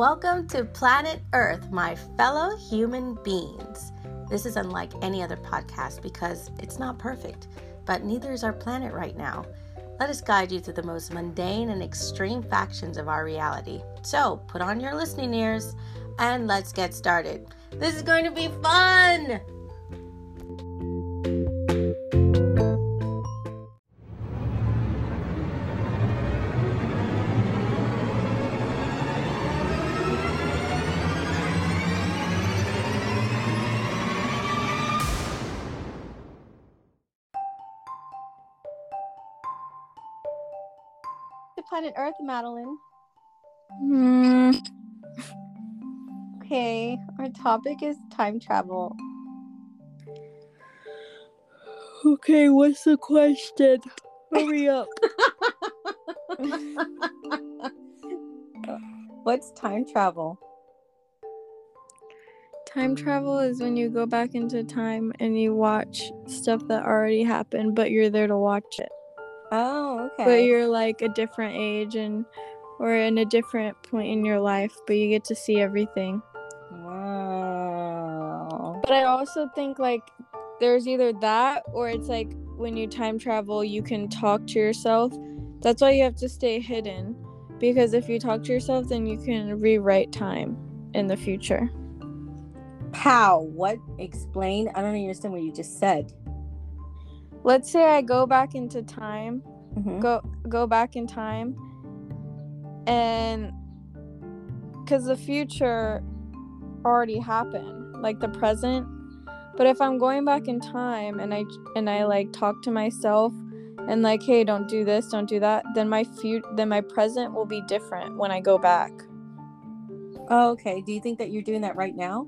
Welcome to Planet Earth, my fellow human beings. This is unlike any other podcast because it's not perfect, but neither is our planet right now. Let us guide you through the most mundane and extreme factions of our reality. So, put on your listening ears and let's get started. This is going to be fun! Planet Earth, Madeline. Hmm. Okay, our topic is time travel. Okay, what's the question? Hurry up. What's time travel? Time travel is when you go back into time and you watch stuff that already happened, but you're there to watch it. Oh, okay. But you're like a different age and or in a different point in your life, but you get to see everything. Wow. But I also think like there's either that or it's like when you time travel, you can talk to yourself. That's why you have to stay hidden because if you talk to yourself, then you can rewrite time in the future. How? What? Explain. I don't understand what you just said. Let's say I go back into time, Mhm. go go back in time and cuz the future already happened, like the present. But if I'm going back in time and I and I like talk to myself and like hey, don't do this, don't do that, then my future, then my present will be different when I go back. Oh, okay. Do you think that you're doing that right now?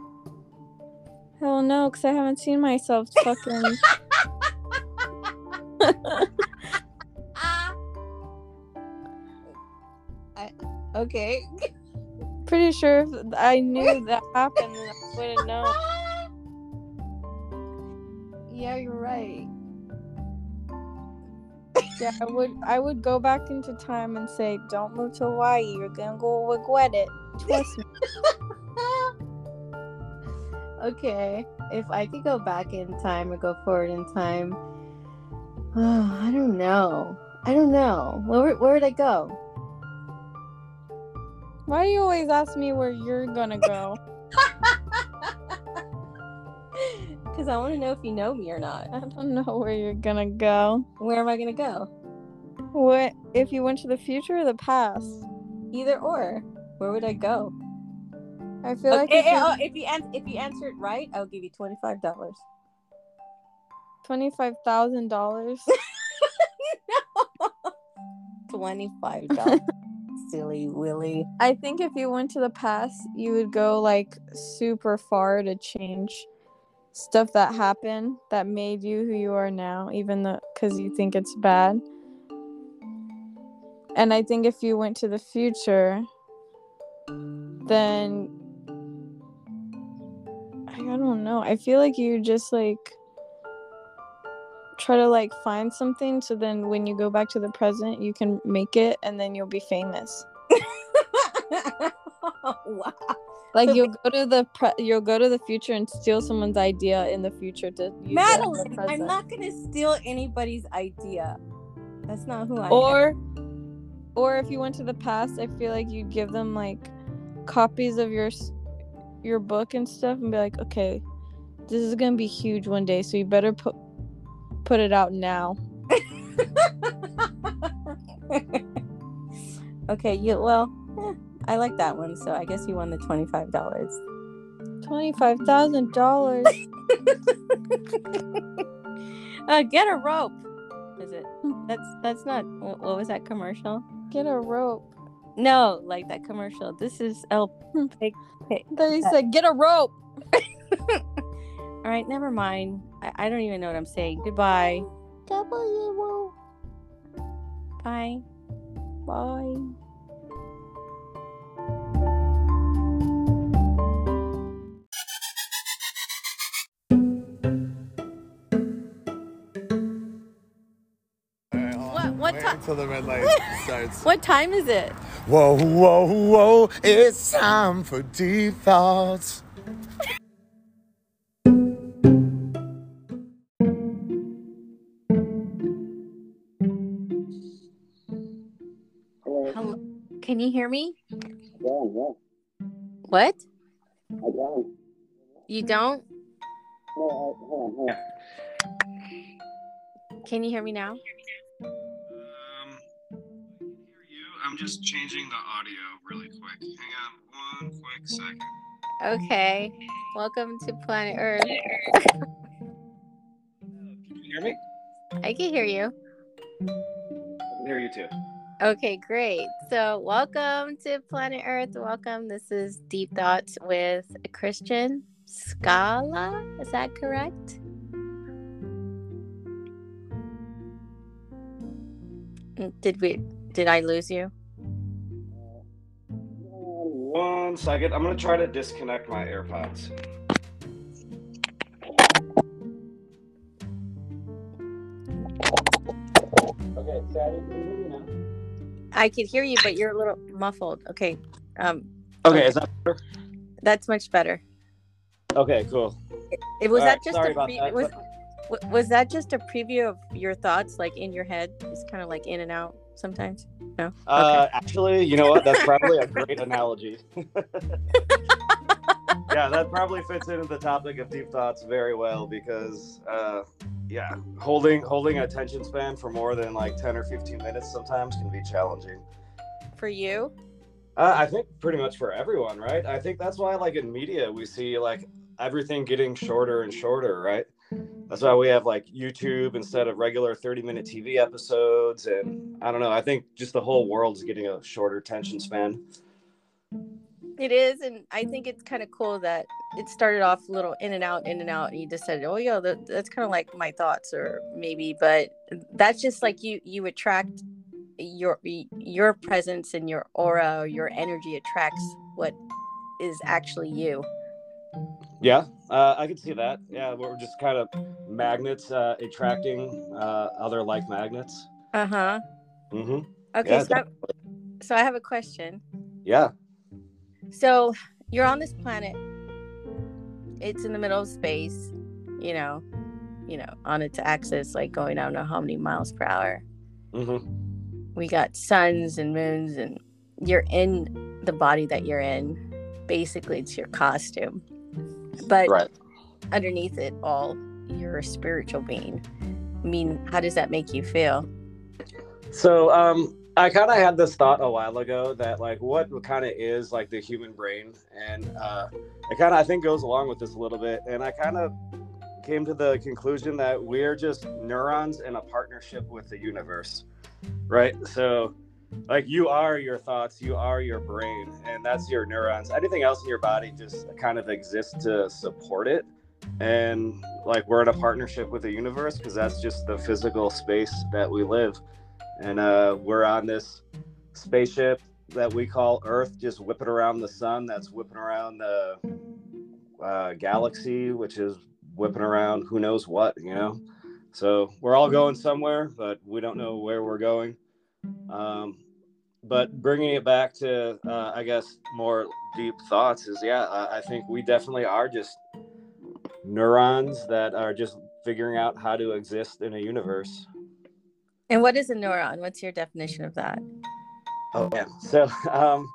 Hell no, cuz I haven't seen myself fucking Okay. pretty sure if I knew that happened, I wouldn't know. Yeah, you're right. Yeah, I would I would go back into time and say, Don't move to Hawaii, you're gonna go regret it. Trust me. okay. If I could go back in time or go forward in time, oh, I don't know. I don't know. Where where would I go? Why do you always ask me where you're gonna go? Because I want to know if you know me or not. I don't know where you're gonna go. Where am I gonna go? What if you went to the future or the past? Either or. Where would I go? I feel oh, like okay, if eh, you- oh, if you an- if you answer it right, I'll give you twenty five dollars. Twenty-five thousand dollars. Twenty five dollars. Silly Willy. I think if you went to the past, you would go like super far to change stuff that happened that made you who you are now, even though because you think it's bad. And I think if you went to the future, then I don't know. I feel like you just like try to like find something so then when you go back to the present you can make it and then you'll be famous. wow. Like So you'll go to the pre- you'll go to the future and steal someone's idea in the future to Madeline, I'm not gonna steal anybody's idea. That's not who I am. Or or if you went to the past, I feel like you'd give them like copies of your your book and stuff and be like, "Okay, this is going to be huge one day, so you better put put it out now." okay, you well, eh, I like that one, so I guess you won the twenty five dollars. $25,000. uh, get a rope. Is it? That's that's not. What was that commercial? Get a rope. No, like that commercial. This is El. Pig. Then he said, "Get a rope." All right, never mind. I, I don't even know what I'm saying. Goodbye. W. Bye. Bye. Alright, hold on. What- what Wait until the red light starts. What time is it? Whoa, whoa, whoa, it's time for deep thoughts. You hear me? Yeah, yeah. What? I don't. You don't? No, I, hold on, hold on. Can you hear me now? Um, I can hear you. I'm just changing the audio really quick. Hang on one quick second. Okay. Welcome to Planet Earth. Can you hear me? I can hear you. I can hear you too. Okay, great. So, welcome to Planet Earth. Welcome. This is Deep Thoughts with Christian Scala. Is that correct? Mm, Did we did I lose you? One second. I'm gonna try to disconnect my AirPods. Okay, Sadie, I could hear you, but you're a little muffled. Okay. Um Okay, is that better? that's much better. Okay, cool. It was All that right, just a pre- that, was wa- was that just a preview of your thoughts like in your head? It's kind of like in and out sometimes. No. Uh, actually, you know what? That's probably a great analogy. yeah, that probably fits into the topic of deep thoughts very well because, uh, yeah, holding holding attention span for more than like ten or fifteen minutes sometimes can be challenging. For you? Uh, I think pretty much for everyone, right? I think that's why, like in media, we see like everything getting shorter and shorter, right? That's why we have like YouTube instead of regular 30 minute TV episodes. And I don't know, I think just the whole world's getting a shorter attention span. It is, and I think it's kind of cool that it started off a little in and out, in and out, and you just said, "Oh, yeah, that, that's kind of like my thoughts," or maybe, but that's just like you you attract your your presence and your aura or your energy attracts what is actually you. Yeah, uh, I can see that. Yeah, we're just kind of magnets uh, attracting uh, other like magnets. Uh huh. Mm-hmm. Okay, Yeah, so I, so I have a question. Yeah. So you're on this planet. It's in the middle of space, you know, you know, on its axis, like going I don't know how many miles per hour. hmm We got suns and moons, and you're in the body that you're in. Basically, it's your costume, but Right. underneath it all, you're a spiritual being. I mean, how does that make you feel? So um, I kind of had this thought a while ago that like what kind of is like the human brain, and uh, it kind of I think goes along with this a little bit, and I kind of came to the conclusion that we're just neurons in a partnership with the universe, right? So like you are your thoughts, you are your brain, and that's your neurons. Anything else in your body just kind of exists to support it. And like we're in a partnership with the universe because that's just the physical space that we live and uh, we're on this spaceship that we call Earth, just whipping around the sun. That's whipping around the uh, galaxy, which is whipping around who knows what, you know. So we're all going somewhere, but we don't know where we're going. Um, but bringing it back to, uh, I guess, more deep thoughts is, yeah, I, I think we definitely are just neurons that are just figuring out how to exist in a universe. And what is a neuron? What's your definition of that? Oh yeah. So um,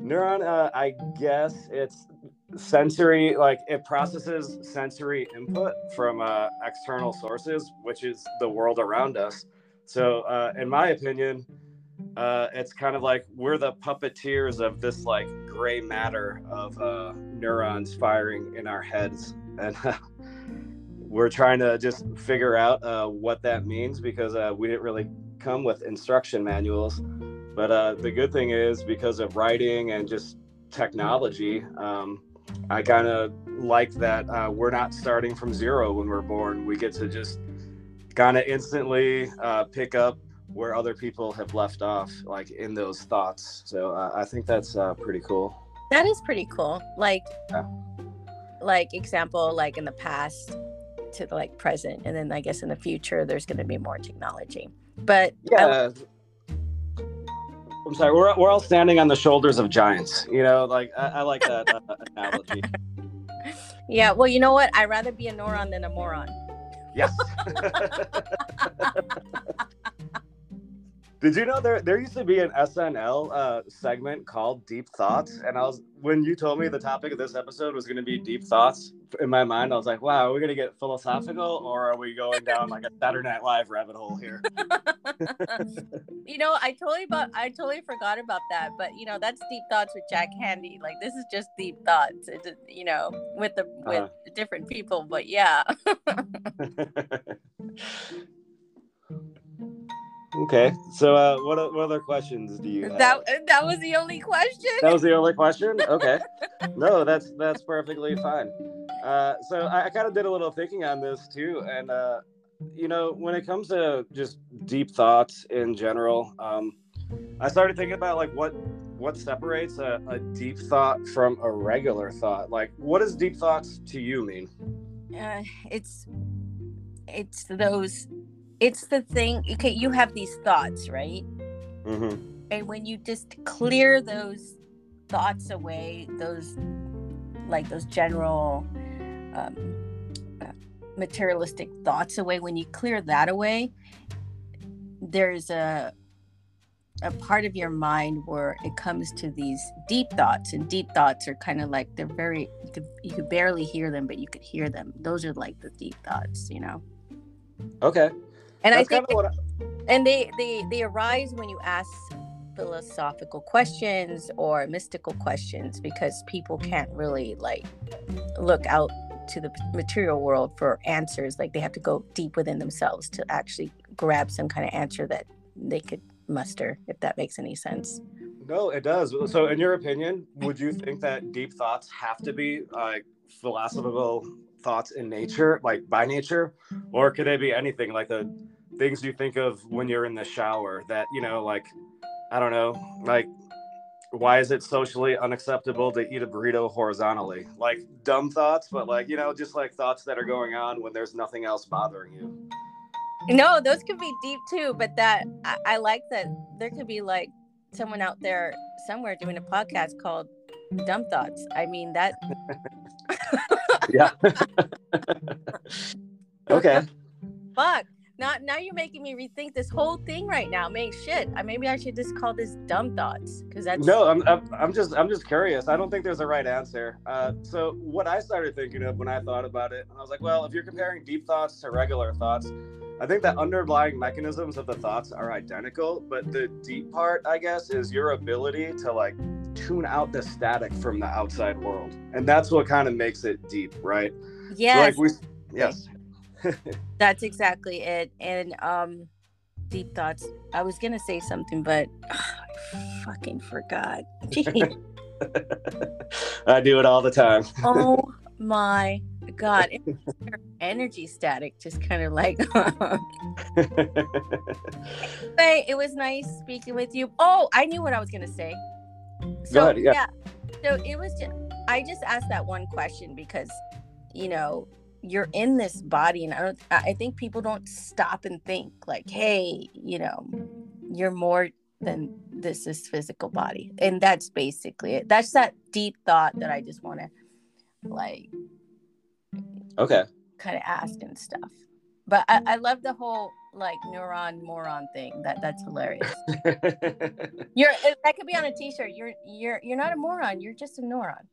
neuron, uh, I guess it's sensory. Like it processes sensory input from uh, external sources, which is the world around us. So, uh, in my opinion, uh, it's kind of like we're the puppeteers of this like gray matter of uh, neurons firing in our heads, and we're trying to just figure out uh, what that means because uh, we didn't really come with instruction manuals. But uh, the good thing is because of writing and just technology, um, I kind of like that uh, we're not starting from zero when we're born. We get to just kind of instantly uh, pick up where other people have left off, like in those thoughts. So uh, I think that's uh, pretty cool. That is pretty cool. Like, Yeah. like example, like in the past to the like present, and then I guess in the future there's going to be more technology. But I- Yeah. I'm sorry. We're we're all standing on the shoulders of giants. You know, like I, I like that uh, analogy. Yeah, well, you know what? I'd rather be a neuron than a moron. Yes. Did you know there there used to be an SNL uh, segment called Deep Thoughts? And I was when you told me the topic of this episode was going to be deep thoughts, in my mind I was like, wow, are we going to get philosophical or are we going down like a Saturday Night Live rabbit hole here? you know, I totally about I totally forgot about that. But you know, that's deep thoughts with Jack Handey. Like this is just deep thoughts. It's you know, with the with Uh-huh. different people. But yeah. okay, so uh, what what other questions do you have? that that was the only question. That was the only question. Okay, no, that's that's perfectly fine. Uh, so I, I kind of did a little thinking on this too, and uh, you know, when it comes to just deep thoughts in general, um, I started thinking about like what what separates a, a deep thought from a regular thought. Like, what does deep thoughts to you mean? uh, it's it's those it's the thing okay you have these thoughts right? Mm-hmm. and when you just clear those thoughts away those like those general um, uh, materialistic thoughts away when you clear that away there's a a part of your mind where it comes to these deep thoughts and deep thoughts are kind of like they're very you could you could barely hear them but you could hear them. Those are like the deep thoughts you know? Okay, and i think kind of what. I, and they they they arise when you ask philosophical questions or mystical questions because people can't really like look out to the material world for answers like they have to go deep within themselves to actually grab some kind of answer that they could muster if that makes any sense No, it does. So, in your opinion, would you think that deep thoughts have to be like philosophical thoughts in mm-hmm. nature, like by nature, or could they be anything like the things you think of when you're in the shower? That you know, like I don't know, like why is it socially unacceptable to eat a burrito horizontally? Like dumb thoughts, but like you know, just like thoughts that are going on when there's nothing else bothering you. no those could be deep too but that I, I like that there could be like someone out there somewhere doing a podcast called dumb thoughts i mean that Yeah. okay. fuck now now you're making me rethink this whole thing right now make shit I, maybe i should just call this dumb thoughts because that's No, I'm, I'm I'm just I'm just curious. I don't think there's a right answer. Uh, so what I started thinking of when I thought about it, I was like, well, if you're comparing deep thoughts to regular thoughts, I think the underlying mechanisms of the thoughts are identical, but the deep part, I guess, is your ability to like tune out the static from the outside world, and that's what kind of makes it deep, right? So, yes Like we, yes. that's exactly it and um deep thoughts i was gonna say something but i fucking forgot I do it all the time. oh my god energy static just kind of like Hey, it was nice speaking with you. Oh, I knew what I was gonna say. So ahead, yeah. So it was just I just asked that one question because, you know, you're in this body and I don't I think people don't stop and think like, hey, you know, you're more than this is physical body. And that's basically it. That's that deep thought that I just wanna like okay. kind of ask and stuff. But I, I love the whole like neuron moron thing. That that's hilarious. You're uh, that could be on a T-shirt. You're you're you're not a moron. You're just a neuron.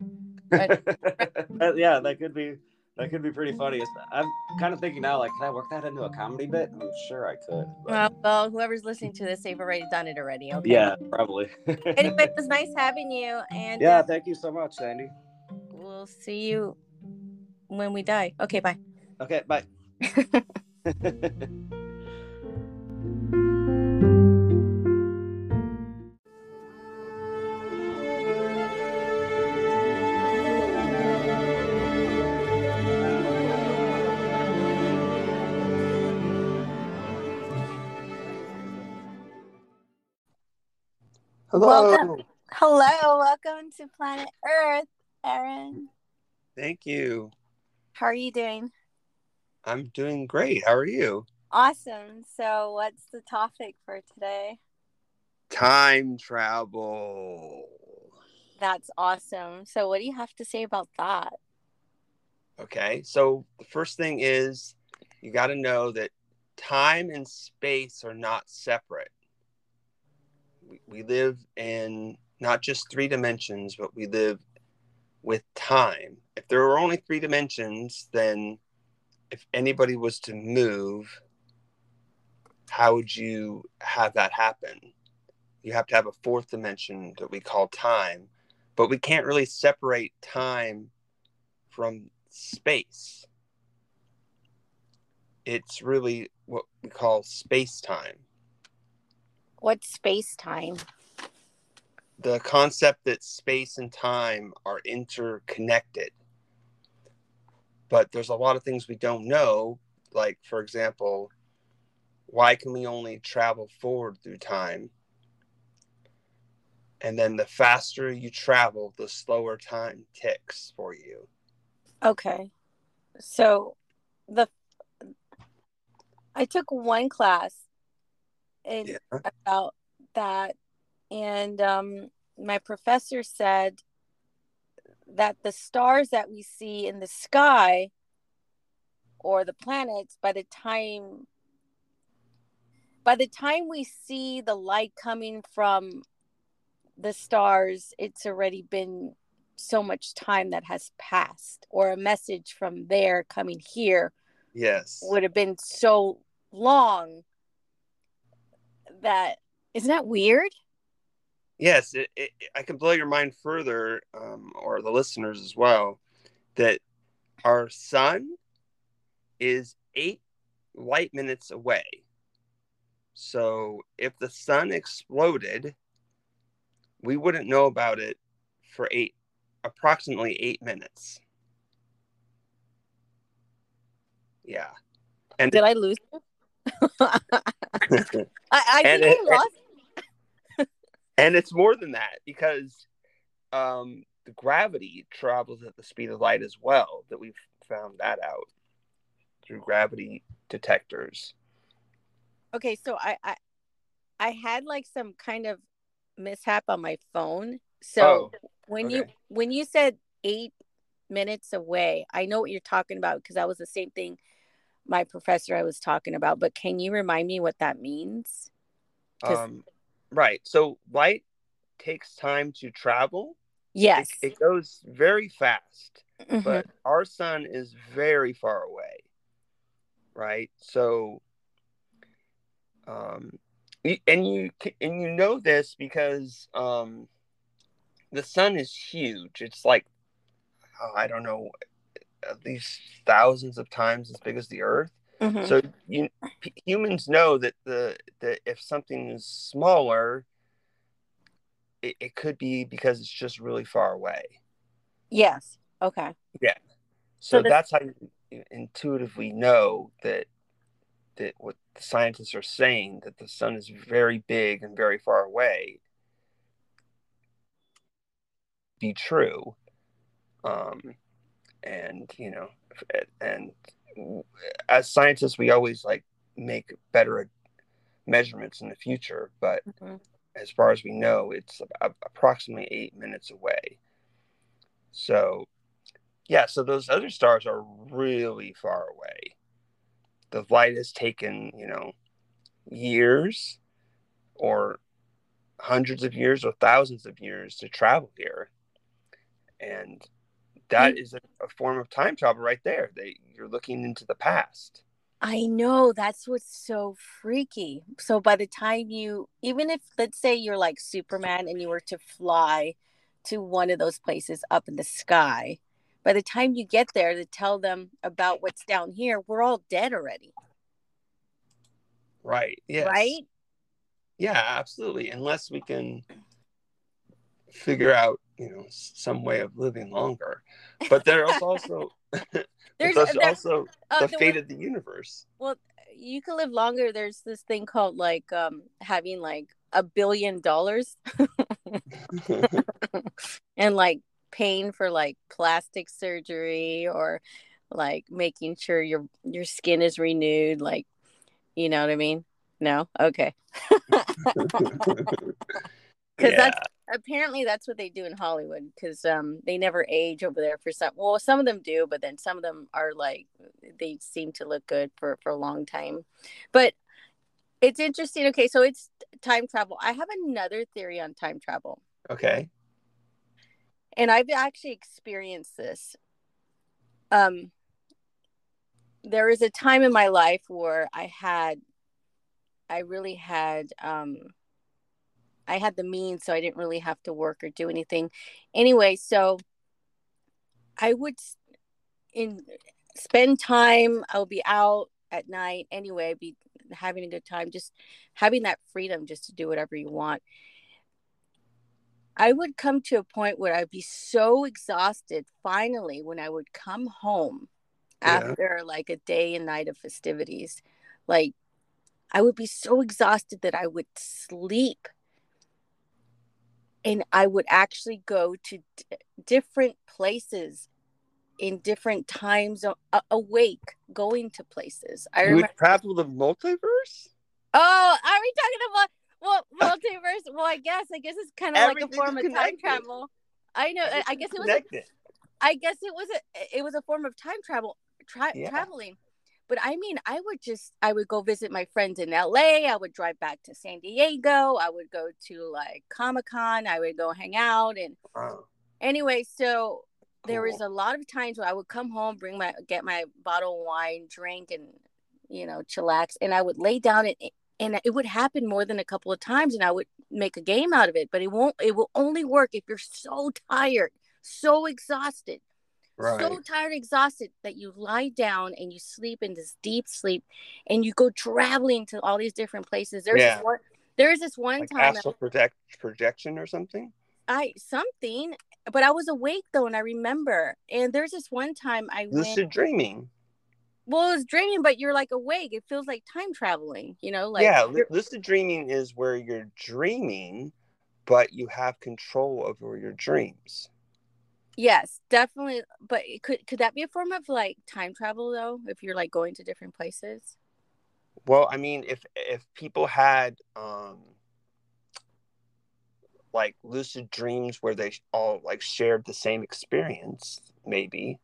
Uh, yeah, that could be that could be pretty funny. I'm kind of thinking now, like, can I work that into a comedy bit? I'm sure I could. but- Well, well, whoever's listening to this, they've already done it already. Okay. yeah, probably. Anyway, it was nice having you, and yeah, uh, thank you so much, Sandy. we'll see you when we die. Okay, bye. Okay, bye. Hello. Welcome. Hello, welcome to Planet Earth, Aaron. Thank you. How are you doing? I'm doing great. How are you? Awesome. So, what's the topic for today? time travel. That's awesome. So, what do you have to say about that? Okay, so the first thing is you got to know that time and space are not separate. We, we live in not just three dimensions, but we live with time. If there were only three dimensions, then if anybody was to move, how would you have that happen? You have to have a fourth dimension that we call time, but we can't really separate time from space. It's really what we call space time. What's space time? The concept that space and time are interconnected. But there's a lot of things we don't know. Like, for example, why can we only travel forward through time? And then the faster you travel, the slower time ticks for you. Okay. So, the I took one class in Yeah. about that and um my professor said that the stars that we see in the sky or the planets by the time by the time we see the light coming from the stars it's already been so much time that has passed or a message from there coming here Yes. would have been so long that isn't that weird yes it, it, i can blow your mind further um, or the listeners as well that our sun is eight light minutes away. So if the sun exploded we wouldn't know about it for eight approximately eight minutes. Yeah. And did i lose you? I, I think it- i lost and it's more than that because um, the gravity travels at the speed of light as well that we've found that out through gravity detectors. Okay so I, I i had like some kind of mishap on my phone. So when you when you said eight minutes away i know what you're talking about because that was the same thing my professor i was talking about but can you remind me what that means? Um, right. So light takes time to travel. Yes. it, it goes very fast Mhm. but our sun is very far away. Right? So um and you and you know this because um the sun is huge. It's like oh, i don't know at least thousands of times as big as the earth Mhm. so you p- humans know that the that if something is smaller it, it could be because it's just really far away. Yes. Okay. So, So this- that's how you intuitively know that that what the scientists are saying that the sun is very big and very far away be true. Um and you know and as scientists we always like make better measurements in the future but Mhm. as far as we know it's approximately eight minutes away. So yeah so those other stars are really far away. The light has taken you know years or hundreds of years or thousands of years to travel here. And that is a, a form of time travel right there. That you're looking into the past. I know that's what's so freaky. So by the time you, even if let's say you're like Superman and you were to fly to one of those places up in the sky, by the time you get there to tell them about what's down here, we're all dead already, right yes. Right? yeah absolutely. Unless we can figure out you know some way of living longer. But there's also There's there's also uh, the fate of the universe. Well, you can live longer. There's this thing called like um having like a billion dollars and like paying for like plastic surgery or like making sure your your skin is renewed like you know what i mean? No, okay. Because that's apparently that's what they do in Hollywood. Because um, they never age over there for some. Well, some of them do, but then some of them are like they seem to look good for for a long time. But it's interesting. Okay, so it's time travel. I have another theory on time travel, Okay. and I've actually experienced this. Um, there was a time in my life where I had, I really had, um, I had the means, so I didn't really have to work or do anything. Anyway, so I would in spend time. I'll be out at night anyway, be having a good time, just having that freedom just to do whatever you want. I would come to a point where I'd be so exhausted finally when I would come home Yeah. after like a day and night of festivities. Like I would be so exhausted that I would sleep and I would actually go to d- different places in different times a- awake going to places. I remember would travel the multiverse? Oh, are we talking about well multiverse? Well, I guess I guess it's kind of like a form of time travel. I know. I- I guess it was. A. I guess it was a. It was a form of time travel. Tra- Yeah. Traveling. But I mean, I would just. I would go visit my friends in L.A. I would drive back to San Diego. I would go to like Comic Con. I would go hang out and Wow. anyway. So there was a lot of times where I would come home, bring my get my bottle of wine, drink, and you know chillax, and I would lay down and and it would happen more than a couple of times, and I would make a game out of it. But it won't. It will only work if you're so tired, so exhausted, Right. so tired, exhausted that you lie down and you sleep in this deep sleep, and you go traveling to all these different places. There's Yeah. this one. There is this one like time astral project projection or something? I something, but I was awake though, and I remember. And there's this one time I went. Lucid dreaming. Well, it's dreaming, but you're like awake. It feels like time traveling. You know, like yeah, lucid dreaming is where you're dreaming, but you have control over your dreams. Yes, definitely. But could could that be a form of like time travel though? If you're like going to different places. Well, I mean, if if people had um like lucid dreams where they all like shared the same experience, maybe.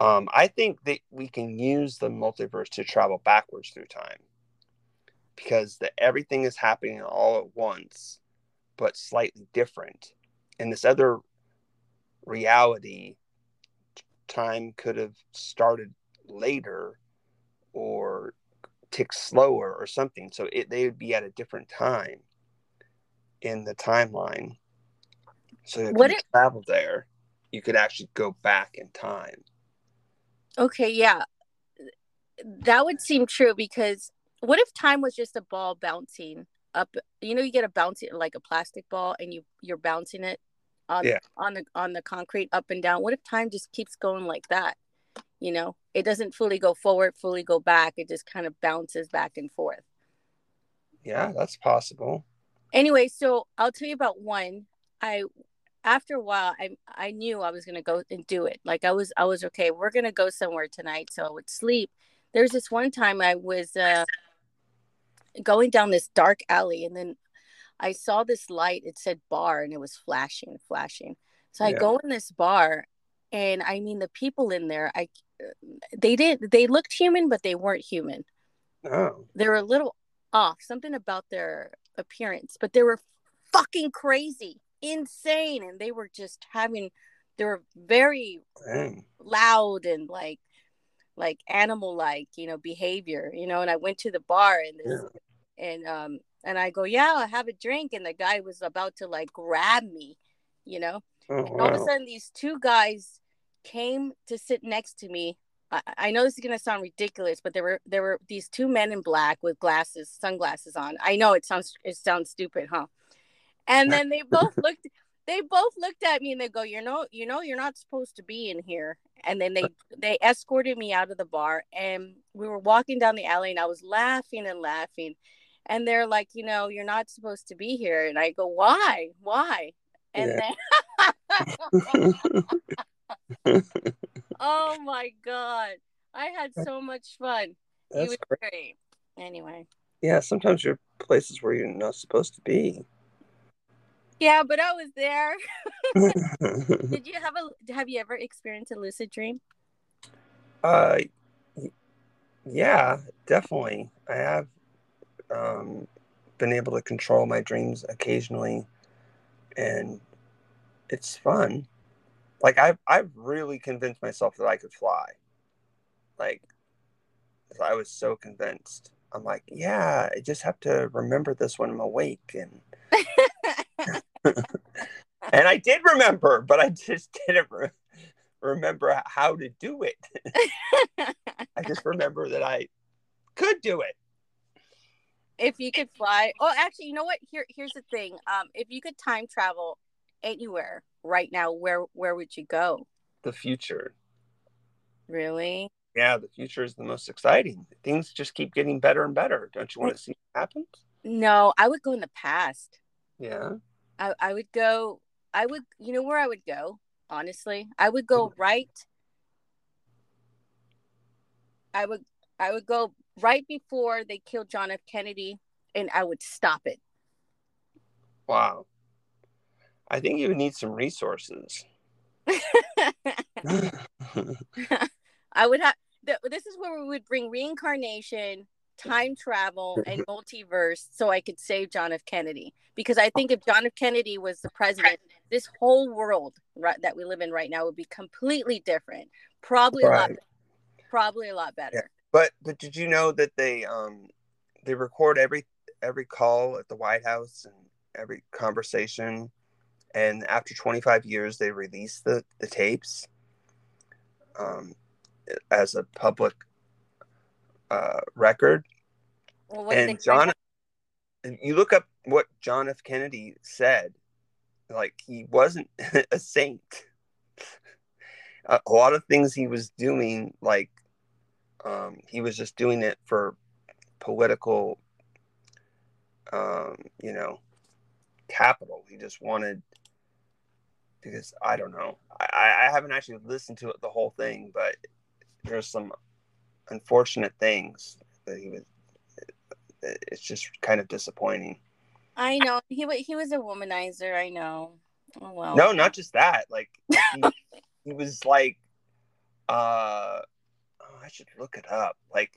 Um, I think that we can use the multiverse to travel backwards through time because that everything is happening all at once, but slightly different. In this other reality, time could have started later or tick slower or something. So it, they would be at a different time in the timeline. So if What you if- travel there, you could actually go back in time. Okay, yeah, that would seem true because what if time was just a ball bouncing up? You know, you get a bouncing like a plastic ball, and you you're bouncing it on Yeah. on the on the concrete up and down. What if time just keeps going like that? You know, it doesn't fully go forward, fully go back. It just kind of bounces back and forth. Yeah, that's possible. anyway so i'll tell you about one i after a while i i knew i was going to go and do it like i was i was okay we're going to go somewhere tonight so i would sleep there's this one time i was uh going down this dark alley and then i saw this light it said bar and it was flashing flashing. So i go in this bar and i mean the people in there i they didn't they looked human but they weren't human. Oh, they were a little off something about their appearance but they were fucking crazy insane and they were just having they were very dang. loud and like like animal like you know behavior you know and i went to the bar and this and um and i go yeah i have a drink and the guy was about to like grab me you know Oh, and all of a sudden, these two guys came to sit next to me. I, I know this is gonna sound ridiculous, but there were there were these two men in black with glasses, sunglasses on. I know it sounds it sounds stupid, huh? And then they both looked they both looked at me and they go, you know, you know, you're not supposed to be in here. And then they they escorted me out of the bar, and we were walking down the alley, and I was laughing and laughing. And they're like, you know, you're not supposed to be here. And I go, why, why? And Yeah. then oh my god i had so much fun it That's was great. great anyway Yeah, sometimes you're places where you're not supposed to be. Yeah, but I was there. Did you have a have you ever experienced a lucid dream? uh, yeah, definitely. I have um, been able to control my dreams occasionally, and it's fun. Like I've I've really convinced myself that I could fly. Like I was so convinced. I'm like, yeah, I just have to remember this when I'm awake, and and I did remember, but I just didn't re- remember how to do it. I just remember that I could do it. If you could fly oh actually you know what here here's the thing um if you could time travel anywhere right now where where would you go The future. really Yeah, the future is the most exciting. Things just keep getting better and better. Don't you want to see what happens? no i would go in the past Yeah. I, I would go i would you know where i would go honestly i would go right i would i would go right before they killed john f kennedy and i would stop it Wow. I think you would need some resources. I would have. Th- this is where we would bring reincarnation, time travel, and multiverse, so I could save John F. Kennedy. Because I think if John F. Kennedy was the president, this whole world right, that we live in right now would be completely different. Probably a lot. Probably a lot better. But but did you know that they um they record every every call at the White House and every conversation? And after 25 years they release the the tapes um as a public uh record. Well, what and John and you look up what John F. Kennedy said like he wasn't a saint. A a lot of things he was doing like um he was just doing it for political um you know capital he just wanted because i don't know i i haven't actually listened to it the whole thing but there's some unfortunate things that he was it's just kind of disappointing I know he he was a womanizer. I know. Oh well. no not just that like he, he was like uh should look it up like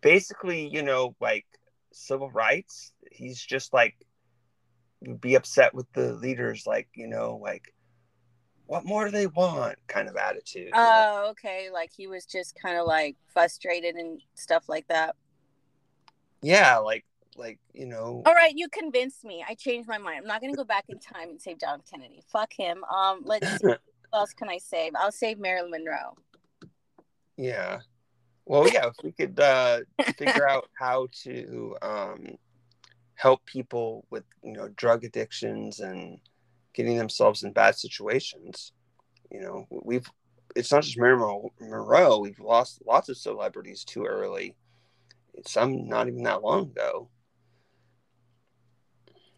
basically you know like civil rights he's just like be upset with the leaders like you know like what more do they want kind of attitude know? Oh, okay. Like he was just kind of like frustrated and stuff like that. yeah like like you know All right, you convinced me. I changed my mind. I'm not gonna go back in time and save John Kennedy. Fuck him. Um, let's see. Who else can I save? I'll save Marilyn Monroe. Yeah. Well, yeah, if we could uh, figure out how to um, help people with, you know, drug addictions and getting themselves in bad situations, you know, we've, it's not just Marilyn Monroe, we've lost lots of celebrities too early. Some not even that long ago.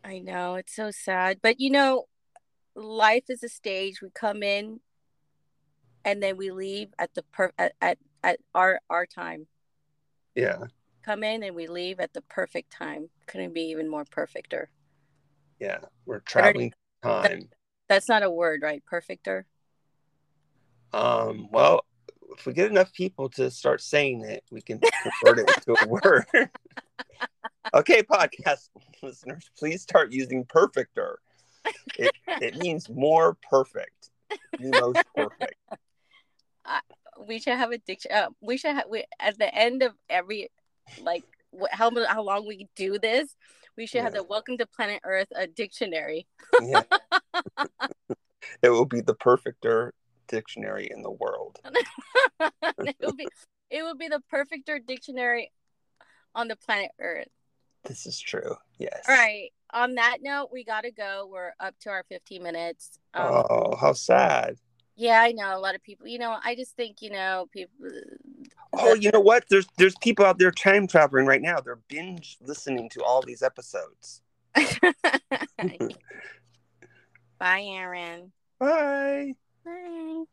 I know it's so sad, but you know, life is a stage. We come in, and then we leave at the per at at, at our our time. Yeah. Come in and we leave at the perfect time. Couldn't be even more perfecter. Yeah. We're traveling time. That's not a word, right? Perfecter. Um, well, if we get enough people to start saying it, we can convert it into a word. okay, podcast listeners, please start using perfecter. It, it means more perfect, the most perfect. We should have a diction. Uh, we should have we, at the end of every like wh- how how long we do this. We should have Yeah. the Welcome to Planet Earth a dictionary. Yeah. it will be the perfecter dictionary in the world. it will be it would be the perfecter dictionary on the planet Earth. This is true. Yes. All right. On that note, we gotta go. We're up to our 15 minutes. Um, Oh, how sad. Yeah, I know a lot of people. You know, I just think you know people. Oh, you know what? There's there's people out there time traveling right now. They're binge listening to all these episodes. Bye, Aaron. Bye. Bye.